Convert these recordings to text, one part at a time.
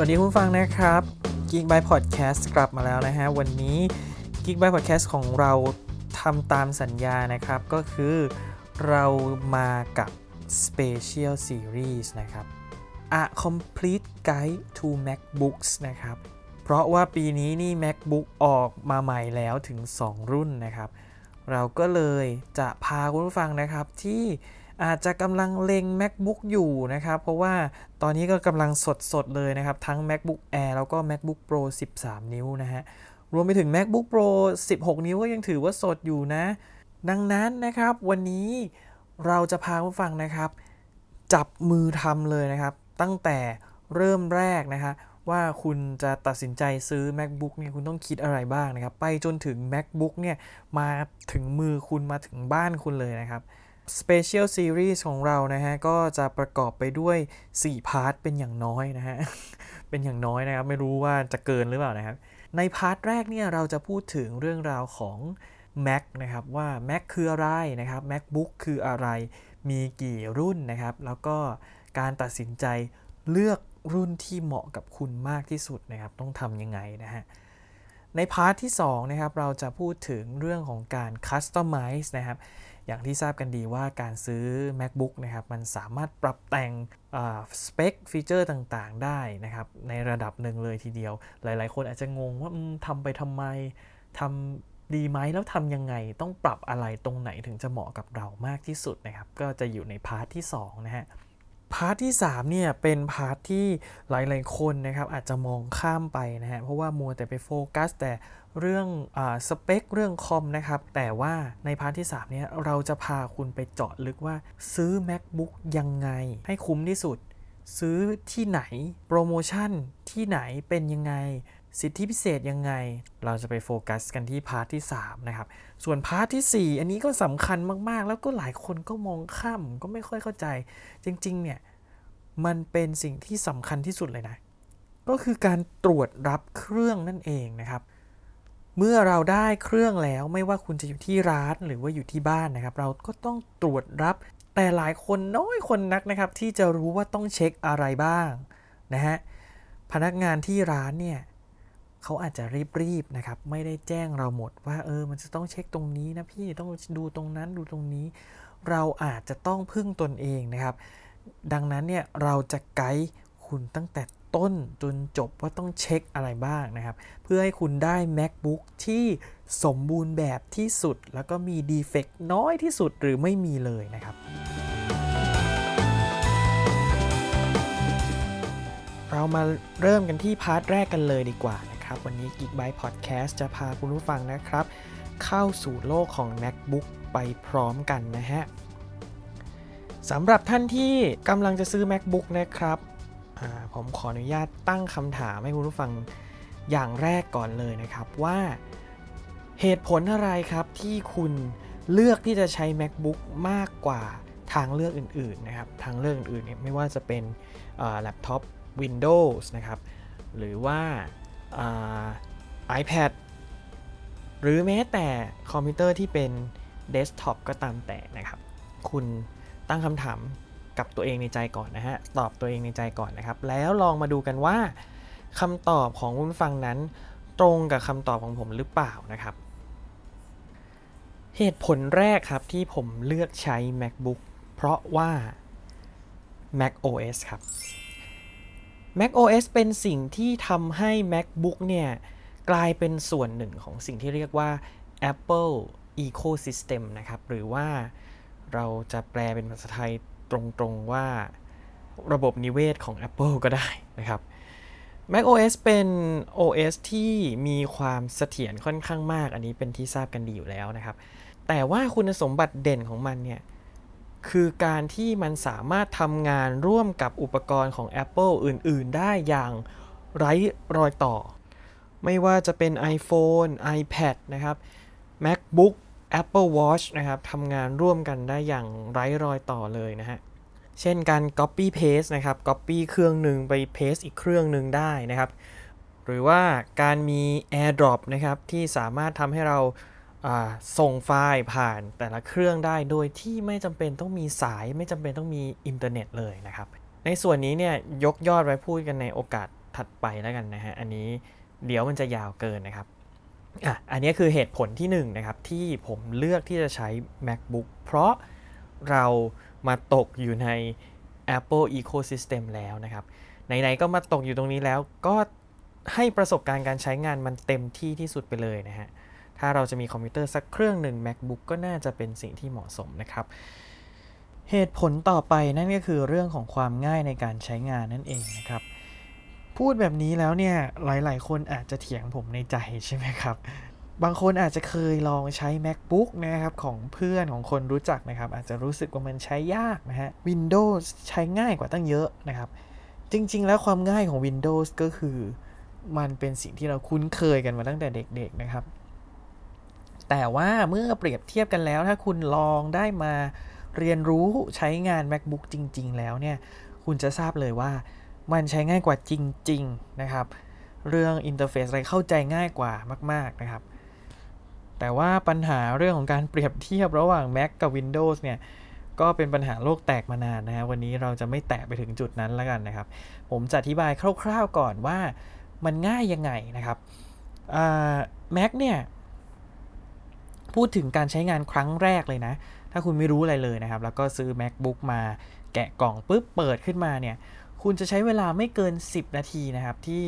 วัสดีคุณฟังนะครับ Geek by Podcast กลับมาแล้วนะฮะ วันนี้ Geek by Podcast ของเราทำตามสัญญานะครับ ก็คือเรามากับ Special Series นะครับ A Complete Guide to MacBooks นะครับ เพราะว่าปีนี้นี่ MacBook ออกมาใหม่แล้วถึง 2 รุ่นนะครับ เราก็เลยจะพาคุณผู้ฟังนะครับที่ อาจจะกำลังเล็ง MacBook อยู่นะครับ เพราะว่าตอนนี้ก็กำลังสดๆเลยนะครับ ทั้ง MacBook Air แล้วก็ MacBook Pro 13 นิ้วนะฮะ รวมไปถึง MacBook Pro 16 นิ้วก็ยังถือว่าสดอยู่นะ ดังนั้นนะครับ วันนี้เราจะพาคุณฟังนะครับ จับมือทำเลยนะครับ ตั้งแต่เริ่มแรกนะฮะว่าคุณจะตัดสินใจซื้อ MacBook เนี่ยคุณต้องคิดอะไรบ้างนะครับ ไปจนถึง MacBook เนี่ยมาถึงมือคุณมาถึงบ้านคุณเลยนะครับ Special Series ของเรานะฮะ ก็จะประกอบไปด้วย 4 part เป็นอย่างน้อยนะฮะ เป็นอย่างน้อยนะครับ ไม่รู้ว่าจะเกินหรือเปล่านะครับ ใน part แรกเนี่ย เราจะพูดถึงเรื่องราวของ Mac นะครับ ว่า Mac คืออะไรนะครับ MacBook คืออะไร มีกี่รุ่นนะครับ แล้วก็การตัดสินใจเลือกรุ่นที่เหมาะกับคุณมากที่สุดนะครับ ต้องทำยังไงนะฮะใน part ที่2นะครับเราจะพูดถึงเรื่องของการ Customize นะครับ อย่างที่ทราบกันดีว่าการซื้อ MacBook นะครับ มันสามารถปรับแต่งสเปคฟีเจอร์ต่างๆ ได้นะครับ ในระดับหนึ่งเลยทีเดียว หลายๆ คนอาจจะงงว่าทำไปทำไมทำดีไหมแล้วทำยังไงต้องปรับอะไรตรงไหนถึงจะเหมาะกับเรามากที่สุดนะครับ ก็จะอยู่ใน part ที่ 2 นะฮะ part ที่3เนี่ยเป็น part ที่หลาย ๆ คนนะครับอาจจะมองข้ามไปนะฮะเพราะว่ามัวแต่ไปโฟกัส แต่เรื่องอสเปค เรื่องคอมนะครับ แต่ว่าใน part ที่3เนี่ยเราจะพาคุณไปเจาะลึกว่าซื้อ MacBook ยังไง ให้คุ้มที่สุด ซื้อที่ไหน โปรโมชั่นที่ไหนเป็นยังไง สิทธิพิเศษยังไง เราจะไปโฟกัสกันที่ part ที่ 3 นะครับ ส่วน part ที่ 4 อันนี้ก็สำคัญมากๆ แล้วก็หลายคนก็มองข้ามก็ไม่ค่อยเข้าใจ จริงๆ เนี่ย มันเป็นสิ่งที่สำคัญที่สุดเลยนะ ก็คือการตรวจรับเครื่องนั่นเองนะครับ เมื่อเราได้เครื่องแล้วไม่ว่าคุณจะอยู่ที่ร้านหรือว่าอยู่ที่บ้านนะครับ เราก็ต้องตรวจรับ แต่หลายคนน้อยคนนักนะครับที่จะรู้ว่าต้องเช็คอะไรบ้างนะฮะพนักงานที่ร้านเนี่ย เขาอาจจะรีบๆนะครับ ไม่ได้แจ้งเราหมดว่าเออ มันจะต้องเช็คตรงนี้นะพี่ต้องดูตรงนั้นดูตรงนี้ เราอาจจะต้องพึ่งตนเองนะครับ ดังนั้นเนี่ยเราจะไกด์คุณตั้งแต่ต้นจนจบว่าต้องเช็คอะไรบ้างนะครับ เพื่อให้คุณได้ MacBook ที่สมบูรณ์แบบที่สุด แล้วก็มี defect น้อยที่สุดหรือไม่มีเลยนะครับ เรามาเริ่มกันที่ part แรกกันเลยดีกว่า นะครับ วันนี้ Geek by Podcast จะพาคุณผู้ฟังนะครับ เข้าสู่โลกของ MacBook ไปพร้อมกันนะฮะสำหรับท่านที่กำลังจะซื้อ MacBook นะครับผมขออนุญาตตั้งคำถามให้คุณผู้ฟังอย่างแรกก่อนเลยนะครับว่าเหตุผลอะไรครับที่คุณเลือกที่จะใช้ MacBook มากกว่าทางเลือกอื่นๆนะครับทางเลือกอื่นๆเนี่ยไม่ว่าจะเป็นแล็ปท็อป Windows นะครับหรือว่า iPad หรือแม้แต่คอมพิวเตอร์ที่เป็นเดสก์ท็อปก็ตามแต่นะครับ คุณตั้งคำถามกับตัวเองในใจก่อนนะฮะ ตอบตัวเองในใจก่อนนะครับ แล้วลองมาดูกันว่าคำตอบของคุณฟังนั้นตรงกับคำตอบของผมหรือเปล่านะครับ เหตุผลแรกครับที่ผมเลือกใช้ MacBook เพราะว่า Mac OS ครับ Mac OS เป็นสิ่งที่ทำให้ MacBook เนี่ยกลายเป็นส่วนหนึ่งของสิ่งที่เรียกว่า Apple Ecosystem นะครับ หรือว่าเราจะแปลเป็นภาษาไทยตรงๆว่าระบบนิเวศของ Apple ก็ได้นะครับ Mac OS เป็น OS ที่มีความเสถียรค่อนข้างมาก อันนี้เป็นที่ทราบกันดีอยู่แล้วนะครับ แต่ว่าคุณสมบัติเด่นของมันเนี่ย คือการที่มันสามารถทำงานร่วมกับอุปกรณ์ของ Apple อื่น ๆ ได้อย่างไร้รอยต่อ ไม่ว่าจะเป็น iPhone iPad นะครับ MacBook Apple Watch นะครับทำงานร่วมกันได้อย่างไร้รอยต่อเลยนะฮะ เช่นการ copy paste นะครับ copy เครื่องหนึ่งไป paste อีกเครื่องหนึ่งได้นะครับ หรือว่าการมี AirDrop นะครับ ที่สามารถทำให้เรา ส่งไฟล์ผ่านแต่ละเครื่องได้โดยที่ไม่จำเป็นต้องมีสายไม่จำเป็นต้องมีอินเทอร์เน็ตเลยนะครับ ในส่วนนี้เนี่ยยกยอดไว้พูดกันในโอกาสถัดไปแล้วกันนะฮะอันนี้เดี๋ยวมันจะยาวเกินนะครับอะอันนี้คือเหตุผลที่1นนะครับที่ผมเลือกที่จะใช้ macbook เพราะเรามาตกอยู่ใน Apple Ecosystem แล้วนะครับไหนๆก็มาตกอยู่ตรงนี้แล้วก็ให้ประสบการณ์การใช้งานมันเต็มที่ที่สุดไปเลยนะฮะ ถ้าเราจะมีคอมพิวเตอร์สักเครื่องหนึ่ง macbook ก็น่าจะเป็นสิ่งที่เหมาะสมนะครับ เหตุผลต่อไปนั่นก็คือเรื่องของความง่ายในการใช้งานนั่นเองนะครับ พูดแบบนี้แล้วเนี่ยหลายๆ คนอาจจะเถียงผมในใจใช่ไหมครับบางคนอาจจะเคยลองใช้ macbook นะครับ ของเพื่อนของคนรู้จักนะครับ อาจจะรู้สึกว่ามันใช้ยากนะฮะ Windows ใช้ง่ายกว่าตั้งเยอะนะครับ จริง ๆ แล้วความง่ายของ Windows ก็คือ มันเป็นสิ่งที่เราคุ้นเคยกันมาตั้งแต่เด็ก ๆ นะครับ แต่ว่าเมื่อเปรียบเทียบกันแล้วถ้าคุณลองได้มาเรียนรู้ใช้งาน macbook จริง ๆ แล้วเนี่ย คุณจะทราบเลยว่ามันใช้ง่ายกว่าจริง ๆ นะครับ เรื่อง interface อะไรเข้าใจง่ายกว่ามาก ๆ นะครับ แต่ว่าปัญหาเรื่องของการเปรียบเทียบระหว่าง Mac กับ Windows เนี่ยก็เป็นปัญหาโลกแตกมานานนะฮะวันนี้เราจะไม่แตะไปถึงจุดนั้นแล้วกันนะครับ ผมจะอธิบายคร่าวๆก่อนว่ามันง่ายยังไงนะครับแม็กเนี่ย พูดถึงการใช้งานครั้งแรกเลยนะ ถ้าคุณไม่รู้อะไรเลยนะครับ แล้วก็ซื้อ macbook มาแกะกล่องปุ๊บเปิดขึ้นมาเนี่ย คุณจะใช้เวลาไม่เกิน 10 นาทีนะครับ ที่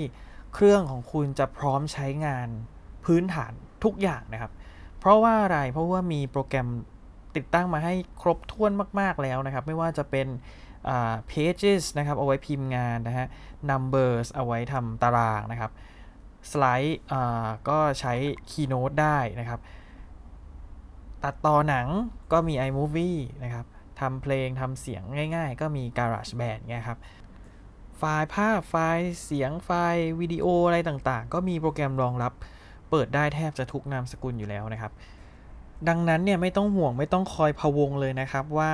เครื่องของคุณจะพร้อมใช้งานพื้นฐานทุกอย่างนะครับ เพราะว่าอะไร เพราะว่ามีโปรแกรมติดตั้งมาให้ครบถ้วนมาก ๆ แล้วนะครับ ไม่ว่าจะเป็น pages นะครับ เอาไว้พิมพ์งานนะฮะ numbers เอาไว้ทำตารางนะครับ slide ก็ใช้ keynote ได้นะครับ ตัดต่อหนังก็มี iMovie นะครับทำเพลงทำเสียงง่ายๆ ก็มี GarageBand เงี้ยครับ ไฟล์ภาพไฟล์เสียงไฟล์วิดีโออะไรต่างๆ ก็มีโปรแกรมรองรับ เปิดได้แทบจะทุกนามสกุลอยู่แล้วนะครับ ดังนั้นเนี่ยไม่ต้องห่วงไม่ต้องคอยพะวงเลยนะครับว่า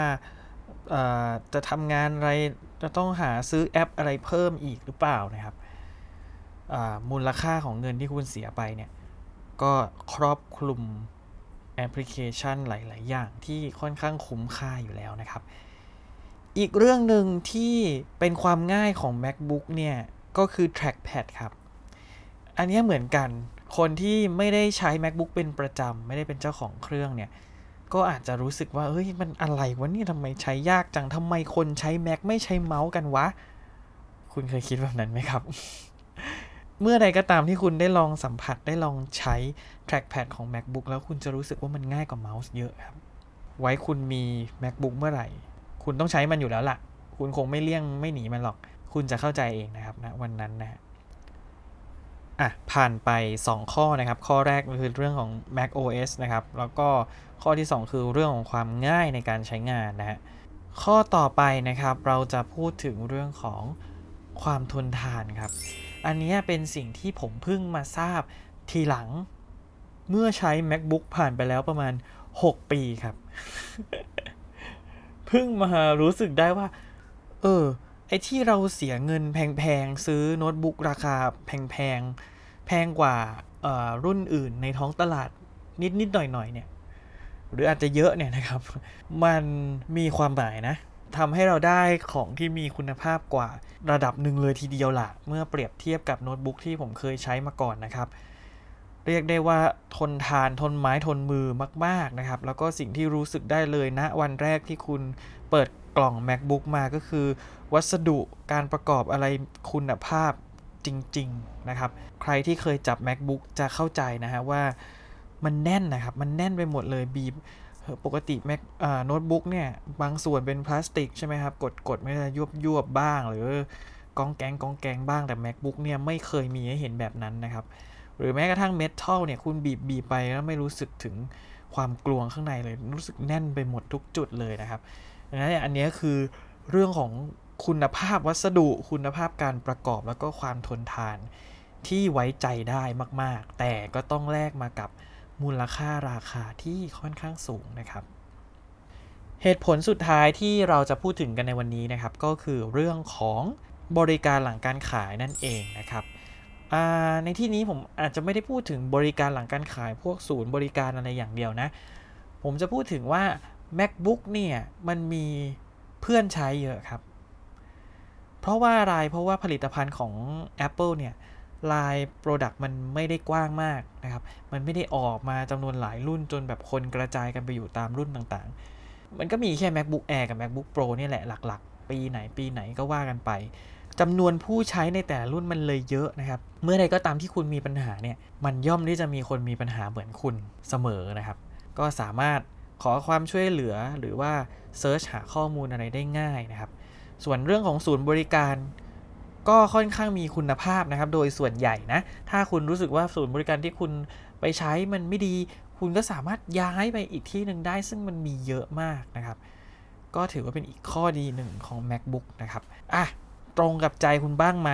จะทำงานอะไรจะต้องหาซื้อแอปอะไรเพิ่มอีกหรือเปล่านะครับมูลค่าของเงินที่คุณเสียไปเนี่ยก็ครอบคลุม แอปพลิเคชันหลาย ๆ อย่างที่ค่อนข้างคุ้มค่าอยู่แล้วนะครับ อีกเรื่องหนึ่งที่เป็นความง่ายของ macbook เนี่ย ก็คือ trackpad ครับ อันนี้เหมือนกันคนที่ไม่ได้ใช้ macbook เป็นประจำ ไม่ได้เป็นเจ้าของเครื่องเนี่ย ก็อาจจะรู้สึกว่า เฮ้ย มันอะไรวะนี่ทำไมใช้ยากจังทำไมคนใช้ Mac ไม่ใช้เมาส์กันวะ คุณเคยคิดแบบนั้นไหมครับ เมื่อใดก็ตามที่คุณได้ลองสัมผัสได้ลองใช้ trackpad ของ macbook แล้วคุณจะรู้สึกว่ามันง่ายกว่าเมาส์เยอะครับ ไว้คุณมี macbook เมื่อไหร่ คุณต้องใช้มันอยู่แล้วล่ะ คุณคงไม่เลี่ยงไม่หนีมันหรอก คุณจะเข้าใจเองนะครับนะวันนั้นนะอะผ่านไป 2 ข้อนะครับ ข้อแรกคือเรื่องของ Mac OS นะครับ แล้วก็ข้อที่ 2 คือเรื่องของความง่ายในการใช้งานนะฮะข้อต่อไปนะครับ เราจะพูดถึงเรื่องของความทนทานครับ อันนี้เป็นสิ่งที่ผมเพิ่งมาทราบทีหลัง เมื่อใช้ macbook ผ่านไปแล้วประมาณ 6 ปีครับ เพิ่งมารู้สึกได้ว่า เออ ไอที่เราเสียเงินแพงๆ ซื้อโน้ตบุ๊กราคาแพงๆ แพงกว่ารุ่นอื่นในท้องตลาดนิดๆ หน่อยๆ เนี่ย หรืออาจจะเยอะเนี่ยนะครับ มันมีความหมายนะ ทำให้เราได้ของที่มีคุณภาพกว่าระดับหนึ่งเลยทีเดียวล่ะ เมื่อเปรียบเทียบกับโน้ตบุ๊กที่ผมเคยใช้มาก่อนนะครับ เรียกได้ว่าทนทานทนไม้ทนมือมาก ๆนะครับ แล้วก็สิ่งที่รู้สึกได้เลยนะวันแรกที่คุณเปิดกล่อง macbook มาก็คือ วัสดุการประกอบอะไรคุณภาพจริง ๆ นะครับ ใครที่เคยจับ macbook จะเข้าใจนะฮะว่ามันแน่นนะครับ มันแน่นไปหมดเลยบีบ ปกติ Mac โน้ตบุ๊กเนี่ย บางส่วนเป็นพลาสติกใช่ไหมครับ กดกดไม่ได้ยุบยุบบ้าง หรือกองแกงกองแกงบ้างแต่ macbook เนี่ยไม่เคยมีให้เห็นแบบนั้นนะครับ หรือแม้กระทั่งเมทัลเนี่ยคุณบีบบีไปแล้วไม่รู้สึกถึงความกลวงข้างในเลยรู้สึกแน่นไปหมดทุกจุดเลยนะครับดังนั้นอันนี้คือเรื่องของคุณภาพวัสดุคุณภาพการประกอบแล้วก็ความทนทานที่ไว้ใจได้มาก ๆ แต่ก็ต้องแลกมากับ มูลค่าราคาที่ค่อนข้างสูงนะครับ เหตุผลสุดท้ายที่เราจะพูดถึงกันในวันนี้นะครับ ก็คือเรื่องของบริการหลังการขายนั่นเองนะครับในที่นี้ผมอาจจะไม่ได้พูดถึงบริการหลังการขายพวกศูนย์บริการอะไรอย่างเดียวนะ ผมจะพูดถึงว่า macbook เนี่ยมันมีเพื่อนใช้เยอะครับ เพราะว่าอะไรเพราะว่าผลิตภัณฑ์ของ Apple เนี่ย ลายโปรดักต์มันไม่ได้กว้างมากนะครับ มันไม่ได้ออกมาจำนวนหลายรุ่นจนแบบคนกระจายกันไปอยู่ตามรุ่นต่างๆ มันก็มีแค่ MacBook Air กับ MacBook Pro นี่แหละหลักๆ ปีไหนปีไหนก็ว่ากันไปจำนวนผู้ใช้ในแต่รุ่นมันเลยเยอะนะครับ เมื่อใดก็ตามที่คุณมีปัญหาเนี่ย มันย่อมที่จะมีคนมีปัญหาเหมือนคุณเสมอนะครับ ก็สามารถขอความช่วยเหลือหรือว่าเซิร์ชหาข้อมูลอะไรได้ง่ายนะครับ ส่วนเรื่องของศูนย์บริการ ก็ค่อนข้างมีคุณภาพนะครับ โดยส่วนใหญ่นะ ถ้าคุณรู้สึกว่าศูนย์บริการที่คุณไปใช้มันไม่ดี คุณก็สามารถย้ายไปอีกที่หนึ่งได้ ซึ่งมันมีเยอะมากนะครับ ก็ถือว่าเป็นอีกข้อดีหนึ่งของ macbook นะครับ อะ ตรงกับใจคุณบ้างไหม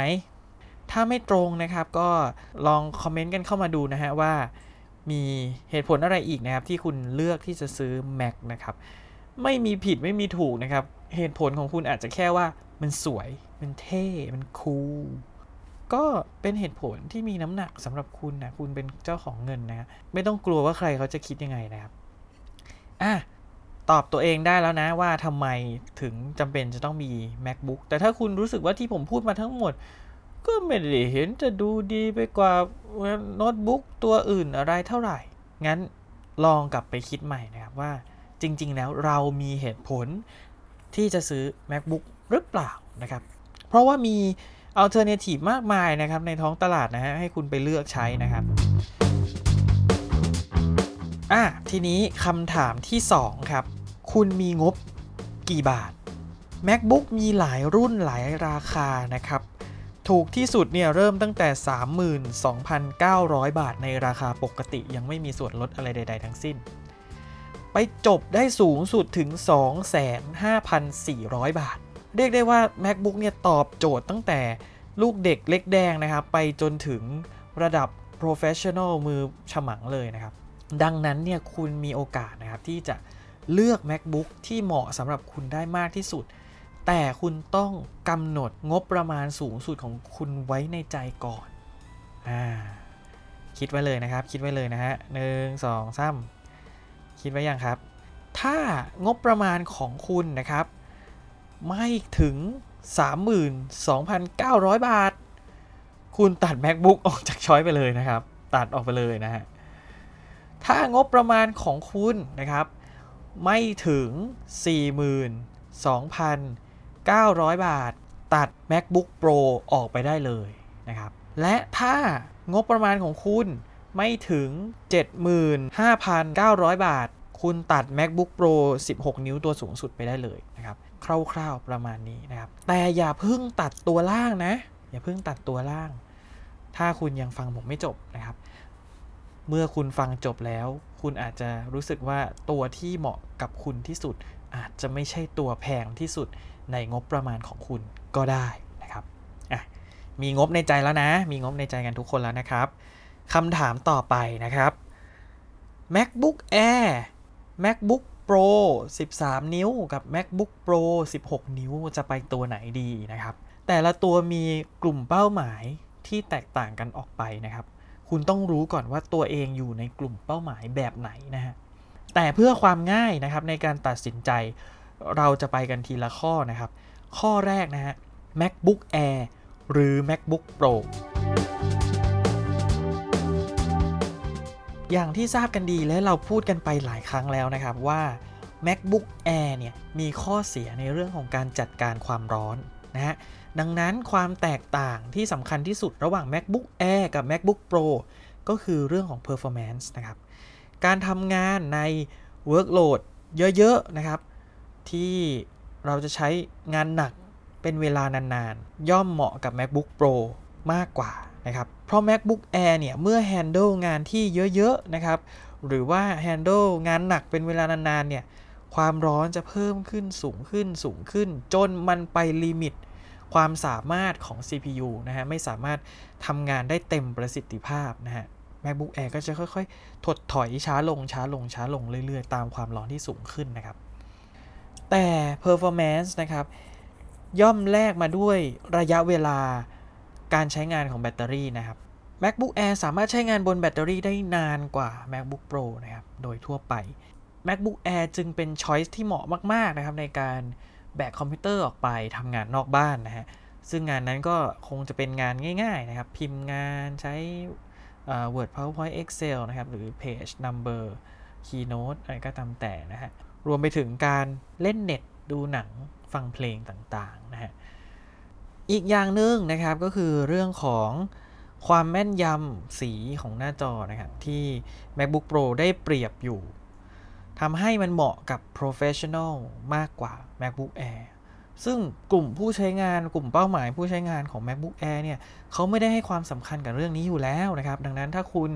ถ้าไม่ตรงนะครับ ก็ลองคอมเมนต์กันเข้ามาดูนะฮะว่ามีเหตุผลอะไรอีกนะครับ ที่คุณเลือกที่จะซื้อ Mac นะครับ ไม่มีผิดไม่มีถูกนะครับ เหตุผลของคุณอาจจะแค่ว่ามันสวย มันเท่ มันคูล ก็เป็นเหตุผลที่มีน้ำหนักสำหรับคุณนะ คุณเป็นเจ้าของเงินนะไม่ต้องกลัวว่าใครเขาจะคิดยังไงนะครับ อะ ตอบตัวเองได้แล้วนะว่าทำไมถึงจำเป็นจะต้องมี macbook แต่ถ้าคุณรู้สึกว่าที่ผมพูดมาทั้งหมด ก็ไม่ได้เห็นจะดูดีไปกว่าโน้ตบุ๊กตัวอื่นอะไรเท่าไหร่ งั้นลองกลับไปคิดใหม่นะครับว่าจริง ๆ แล้วเรามีเหตุผลที่จะซื้อ macbook หรือเปล่านะครับ เพราะว่ามี alternative มากมายนะครับในท้องตลาดนะฮะให้คุณไปเลือกใช้นะครับอะทีนี้คำถามที่ 2 ครับ คุณมีงบกี่บาท MacBook มีหลายรุ่นหลายราคานะครับ ถูกที่สุดเนี่ยเริ่มตั้งแต่ 32,900 บาทในราคาปกติยังไม่มีส่วนลดอะไรใด ๆ ทั้งสิ้น ไปจบได้สูงสุดถึง 25,400 บาท เรียกได้ว่า MacBook เนี่ยตอบโจทย์ตั้งแต่ลูกเด็กเล็กแดงนะครับ ไปจนถึงระดับ Professional มือฉมังเลยนะครับ ดังนั้นเนี่ยคุณมีโอกาสนะครับที่จะเลือก macbook ที่เหมาะสำหรับคุณได้มากที่สุด แต่คุณต้องกำหนดงบประมาณสูงสุดของคุณไว้ในใจก่อนอ่าคิดไว้เลยนะครับ คิดไว้เลยนะฮะหนึ่งสองสามคิดไว้ยังครับ ถ้างบประมาณของคุณนะครับ ไม่ถึง 32,900 บาท คุณตัด macbook ออกจากช้อยไปเลยนะครับ ตัดออกไปเลยนะฮะ ถ้างบประมาณของคุณนะครับ ไม่ถึง 42,900 บาท ตัด MacBook Pro ออกไปได้เลยนะครับ และถ้างบประมาณของคุณไม่ถึง 75,900 บาท คุณตัด MacBook Pro 16 นิ้วตัวสูงสุดไปได้เลยนะครับ คร่าวๆประมาณนี้นะครับ แต่อย่าเพิ่งตัดตัวล่างนะ อย่าเพิ่งตัดตัวล่าง ถ้าคุณยังฟังผมไม่จบนะครับ เมื่อคุณฟังจบแล้ว คุณอาจจะรู้สึกว่าตัวที่เหมาะกับคุณที่สุด อาจจะไม่ใช่ตัวแพงที่สุดในงบประมาณของคุณก็ได้นะครับอะมีงบในใจแล้วนะ มีงบในใจกันทุกคนแล้วนะครับคำถามต่อไปนะครับ MacBook Air MacBook Pro 13 นิ้วกับ MacBook Pro 16 นิ้วจะไปตัวไหนดีนะครับ แต่ละตัวมีกลุ่มเป้าหมายที่แตกต่างกันออกไปนะครับ คุณต้องรู้ก่อนว่าตัวเองอยู่ในกลุ่มเป้าหมายแบบไหนนะฮะ แต่เพื่อความง่ายนะครับในการตัดสินใจเราจะไปกันทีละข้อนะครับ ข้อแรกนะฮะ MacBook Air หรือ MacBook Pro อย่างที่ทราบกันดีและเราพูดกันไปหลายครั้งแล้วนะครับว่า MacBook Air เนี่ยมีข้อเสียในเรื่องของการจัดการความร้อนนะฮะดังนั้นความแตกต่างที่สำคัญที่สุดระหว่าง MacBook Air กับ MacBook Pro ก็คือเรื่องของ performance นะครับ การทำงานใน workload เยอะ ๆ นะครับ ที่เราจะใช้งานหนักเป็นเวลานาน ๆ ย่อมเหมาะกับ MacBook Pro มากกว่า นะครับ เพราะ MacBook Air เนี่ย เมื่อ handle งานที่เยอะๆนะครับ หรือว่า handle งานหนักเป็นเวลานานๆเนี่ย ความร้อนจะเพิ่มขึ้นสูงขึ้นสูงขึ้น จนมันไปลิมิตความสามารถของ CPU นะฮะ ไม่สามารถทำงานได้เต็มประสิทธิภาพนะฮะ MacBook Air ก็จะค่อยๆ ถดถอยช้าลงช้าลงช้าลงเรื่อยๆ ตามความร้อนที่สูงขึ้นนะครับ แต่ performance นะครับ ย่อมแลกมาด้วยระยะเวลา การใช้งานของแบตเตอรี่นะครับ MacBook Air สามารถใช้งานบนแบตเตอรี่ได้นานกว่า MacBook Pro นะครับ โดยทั่วไป MacBook Air จึงเป็น choice ที่เหมาะมาก ๆ นะครับ ในการแบกคอมพิวเตอร์ออกไปทำงานนอกบ้านนะฮะ ซึ่งงานนั้นก็คงจะเป็นงานง่าย ๆ นะครับ พิมพ์งานใช้ Word PowerPoint Excel นะครับ หรือ Page Number Keynote อะไรก็ตามแต่นะฮะ รวมไปถึงการเล่นเน็ต ดูหนัง ฟังเพลงต่าง ๆ นะฮะ อีกอย่างหนึ่งนะครับก็คือเรื่องของความแม่นยำสีของหน้าจอนะครับ ที่ MacBook Pro ได้เปรียบอยู่ทำให้มันเหมาะกับ Professional มากกว่า MacBook Air ซึ่งกลุ่มผู้ใช้งานกลุ่มเป้าหมายผู้ใช้งานของ MacBook Air เนี่ยเขาไม่ได้ให้ความสำคัญกับเรื่องนี้อยู่แล้วนะครับ ดังนั้นถ้าคุณ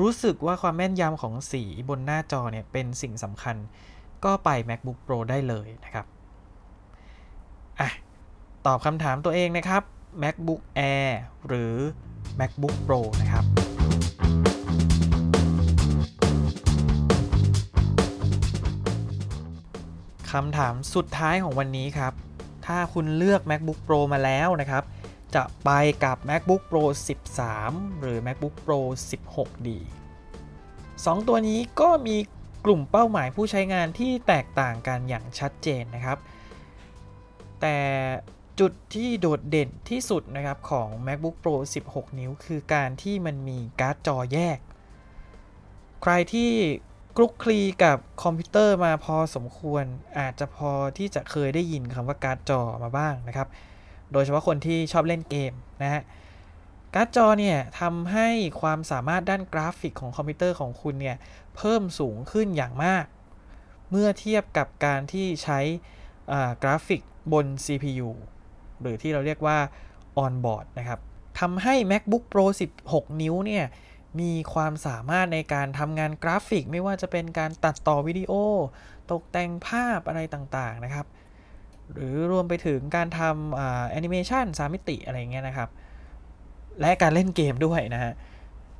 รู้สึกว่าความแม่นยำของสีบนหน้าจอเนี่ยเป็นสิ่งสำคัญ ก็ไป MacBook Pro ได้เลยนะครับอะ ตอบคำถามตัวเองนะครับ MacBook Air หรือ MacBook Pro นะครับ คำถามสุดท้ายของวันนี้ครับ ถ้าคุณเลือก MacBook Pro มาแล้วนะครับ จะไปกับ MacBook Pro 13 หรือ MacBook Pro 16D 2 ตัวนี้ก็มีกลุ่มเป้าหมายผู้ใช้งานที่แตกต่างกันอย่างชัดเจนนะครับ แต่ จุดที่โดดเด่นที่สุดนะครับของ MacBook Pro 16 นิ้ว คือการที่มันมีการ์ดจอแยก ใครที่คลุกคลีกับคอมพิวเตอร์มาพอสมควร อาจจะพอที่จะเคยได้ยินคำว่าการ์ดจอมาบ้างนะครับ โดยเฉพาะคนที่ชอบเล่นเกมนะฮะการ์ดจอเนี่ยทำให้ความสามารถด้านกราฟิกของคอมพิวเตอร์ของคุณเนี่ย เพิ่มสูงขึ้นอย่างมาก เมื่อเทียบกับการที่ใช้กราฟิกบน CPU หรือที่เราเรียกว่า on-board นะครับทำให้ MacBook Pro 16 นิ้วเนี่ยมีความสามารถในการทำงานกราฟิก ไม่ว่าจะเป็นการตัดต่อวิดีโอ ตกแต่งภาพอะไรต่างๆนะครับ หรือรวมไปถึงการทำแอนิเมชันสามิติอะไรเงี้ยนะครับ และการเล่นเกมด้วยนะฮะ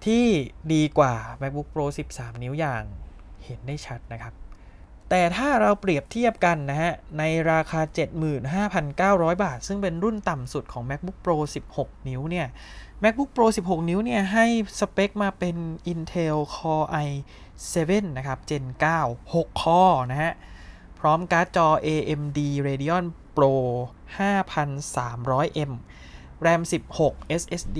ที่ดีกว่า MacBook Pro 13 นิ้วอย่างเห็นได้ชัดนะครับ แต่ถ้าเราเปรียบเทียบกันนะฮะ ในราคา 75,900 บาท ซึ่งเป็นรุ่นต่ำสุดของ MacBook Pro 16 นิ้วเนี่ย MacBook Pro 16 นิ้วเนี่ย ให้สเปคมาเป็น Intel Core i7 นะครับ Gen 9 6 Core นะฮะ พร้อมการ์ดจอ AMD Radeon Pro 5300M RAM 16 SSD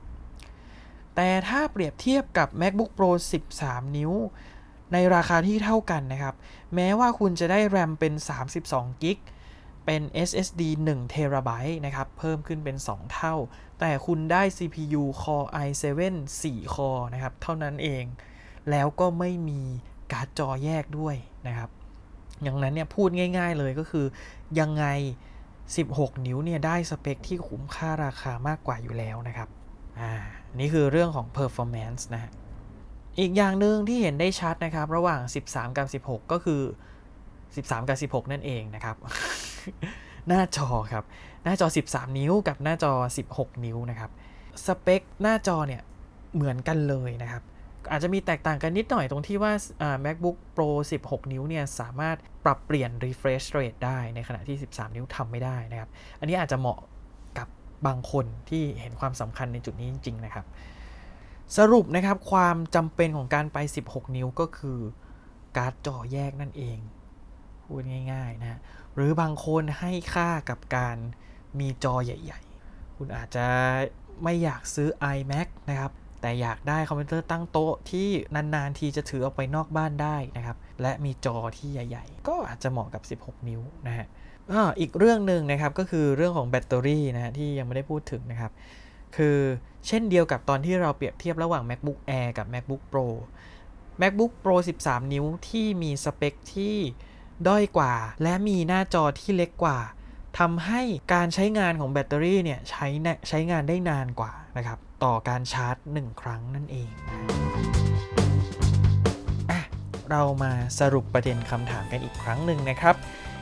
512 แต่ถ้าเปรียบเทียบกับ MacBook Pro 13 นิ้ว ในราคาที่เท่ากันนะครับ แม้ว่าคุณจะได้ RAM เป็น 32 g b เป็น SSD 1 t b นะครับ เพิ่มขึ้นเป็น 2 เท่า แต่คุณได้ CPU Core i7 4 Core นะครับ เท่านั้นเอง แล้วก็ไม่มีการ์ดจอแยกด้วยนะครับ อย่างนั้นเนี่ยพูดง่ายๆเลยก็คือ ยังไง 16 นิ้วเนี่ยได้สเปคที่คุ้มค่าราคามากกว่าอยู่แล้วนะครับ อ่า นี่คือเรื่องของ performance นะฮะ อีกอย่างหนึ่งที่เห็นได้ชัดนะครับ ระหว่าง 13 กับ 16 ก็คือ 13 กับ 16 นั่นเองนะครับ หน้าจอครับ หน้าจอ 13 นิ้วกับหน้าจอ 16 นิ้วนะครับ สเปคหน้าจอเนี่ยเหมือนกันเลยนะครับ อาจจะมีแตกต่างกันนิดหน่อยตรงที่ว่า MacBook Pro 16 นิ้วเนี่ยสามารถปรับเปลี่ยน refresh rate ได้ในขณะที่ 13 นิ้วทำไม่ได้นะครับ อันนี้อาจจะเหมาะกับบางคนที่เห็นความสำคัญในจุดนี้จริง ๆ นะครับ สรุปนะครับความจำเป็นของการไป 16 นิ้วก็คือการ์ดจอแยกนั่นเอง พูดง่าย ๆนะ หรือบางคนให้ค่ากับการมีจอใหญ่ ๆ คุณอาจจะไม่อยากซื้อ iMac นะครับ แต่อยากได้คอมพิวเตอร์ตั้งโต๊ะที่นาน ๆ ทีจะถือออกไปนอกบ้านได้นะครับ และมีจอที่ใหญ่ ๆ ก็อาจจะเหมาะกับ 16 นิ้วนะฮะอีกเรื่องหนึ่งนะครับก็คือเรื่องของแบตเตอรี่นะฮะที่ยังไม่ได้พูดถึงนะครับ คือเช่นเดียวกับตอนที่เราเปรียบเทียบระหว่าง MacBook Air กับ MacBook Pro MacBook Pro 13 นิ้วที่มีสเปคที่ด้อยกว่า และมีหน้าจอที่เล็กกว่าทำให้การใช้งานของแบตเตอรี่เนี่ยใช้ใช้งานได้นานกว่านะครับ ต่อการชาร์จ 1 ครั้งนั่นเองนะเรามาสรุปประเด็นคำถามกันอีกครั้งหนึ่งนะครับ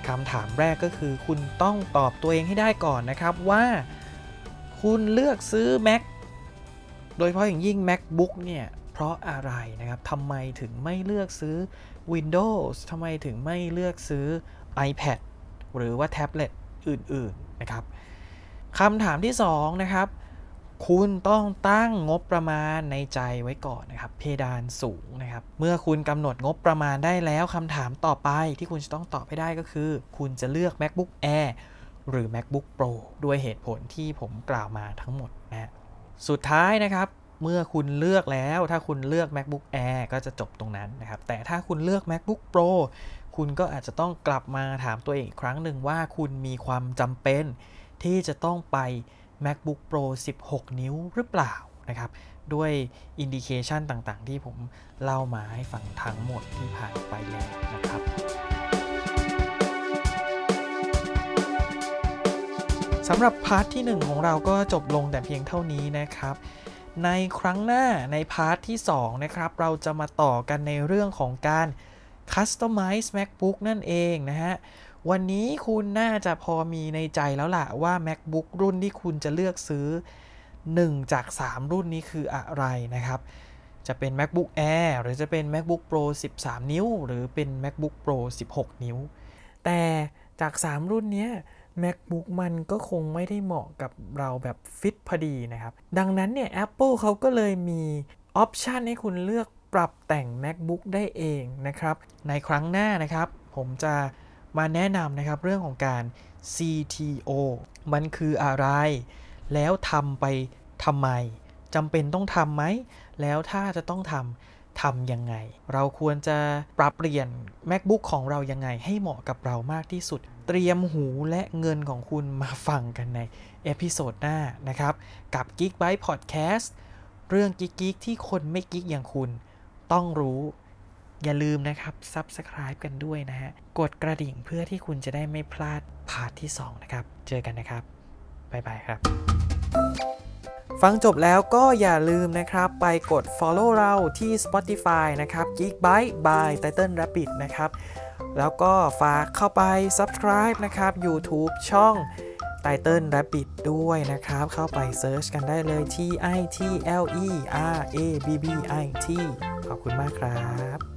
คำถามแรกก็คือคุณต้องตอบตัวเองให้ได้ก่อนนะครับว่า คุณเลือกซื้อ Mac โดยเฉพาะอย่างยิ่ง MacBook เนี่ย เพราะอะไรนะครับทำไมถึงไม่เลือกซื้อ Windows ทำไมถึงไม่เลือกซื้อ iPad หรือว่าแท็บเล็ตอื่น ๆ นะครับคำถามที่2นะครับ คุณต้องตั้งงบประมาณในใจไว้ก่อนนะครับ เพดานสูงนะครับ เมื่อคุณกำหนดงบประมาณได้แล้วคำถามต่อไปที่คุณจะต้องตอบให้ได้ก็คือ คุณจะเลือก MacBook Air หรือ MacBook Pro ด้วยเหตุผลที่ผมกล่าวมาทั้งหมดนะฮะสุดท้ายนะครับเมื่อคุณเลือกแล้วถ้าคุณเลือก MacBook Air ก็จะจบตรงนั้นนะครับ แต่ถ้าคุณเลือก MacBook Pro คุณก็อาจจะต้องกลับมาถามตัวเองอีกครั้งหนึ่งว่าคุณมีความจำเป็น ที่จะต้องไป MacBook Pro 16 นิ้วหรือเปล่านะครับ ด้วย indication ต่างๆ ที่ผมเล่ามาให้ฟังทั้งหมดที่ผ่านไปแล้วนะครับ สำหรับ part ที่ 1 ของเราก็จบลงแต่เพียงเท่านี้นะครับ ในครั้งหน้าใน part ที่ 2 นะครับ เราจะมาต่อกันในเรื่องของการ Customize MacBook นั่นเองนะฮะ วันนี้คุณน่าจะพอมีในใจแล้วล่ะว่า MacBook รุ่นที่คุณจะเลือกซื้อ 1 จาก 3 รุ่นนี้คืออะไรนะครับ จะเป็น MacBook Air หรือจะเป็น MacBook Pro 13 นิ้ว หรือเป็น MacBook Pro 16 นิ้ว แต่จาก 3 รุ่นนี้ MacBook มันก็คงไม่ได้เหมาะกับเราแบบฟิตพอดีนะครับ ดังนั้นเนี่ย Apple เขาก็เลยมีออปชันให้คุณเลือกปรับแต่ง MacBook ได้เองนะครับ ในครั้งหน้านะครับ ผมจะมาแนะนำนะครับเรื่องของการ CTO มันคืออะไร แล้วทำไปทำไมจำเป็นต้องทำไหม แล้วถ้าจะต้องทำ ทำยังไง เราควรจะปรับเปลี่ยน MacBook ของเรายังไงให้เหมาะกับเรามากที่สุด เตรียมหูและเงินของคุณมาฟังกันในเอพิโซดหน้านะครับ กับ Geekbyte Podcast เรื่องกิ๊กๆที่คนไม่กิ๊กอย่างคุณ ต้องรู้อย่าลืมนะครับ Subscribe กันด้วยนะฮะ กดกระดิ่งเพื่อที่คุณจะได้ไม่พลาดพาร์ทที่ 2 นะครับ เจอกันนะครับ บ๊ายบายครับ ฟังจบแล้วก็อย่าลืมนะครับ ไปกด follow เราที่ Spotify นะครับ Geekbyte by Title Rabbit นะครับ แล้วก็ฝากเข้าไป subscribe นะครับ YouTube ช่อง Title Rabbit ด้วยนะครับ เข้าไป search กันได้เลย T I T L E R A B B I T ขอบคุณมากครับ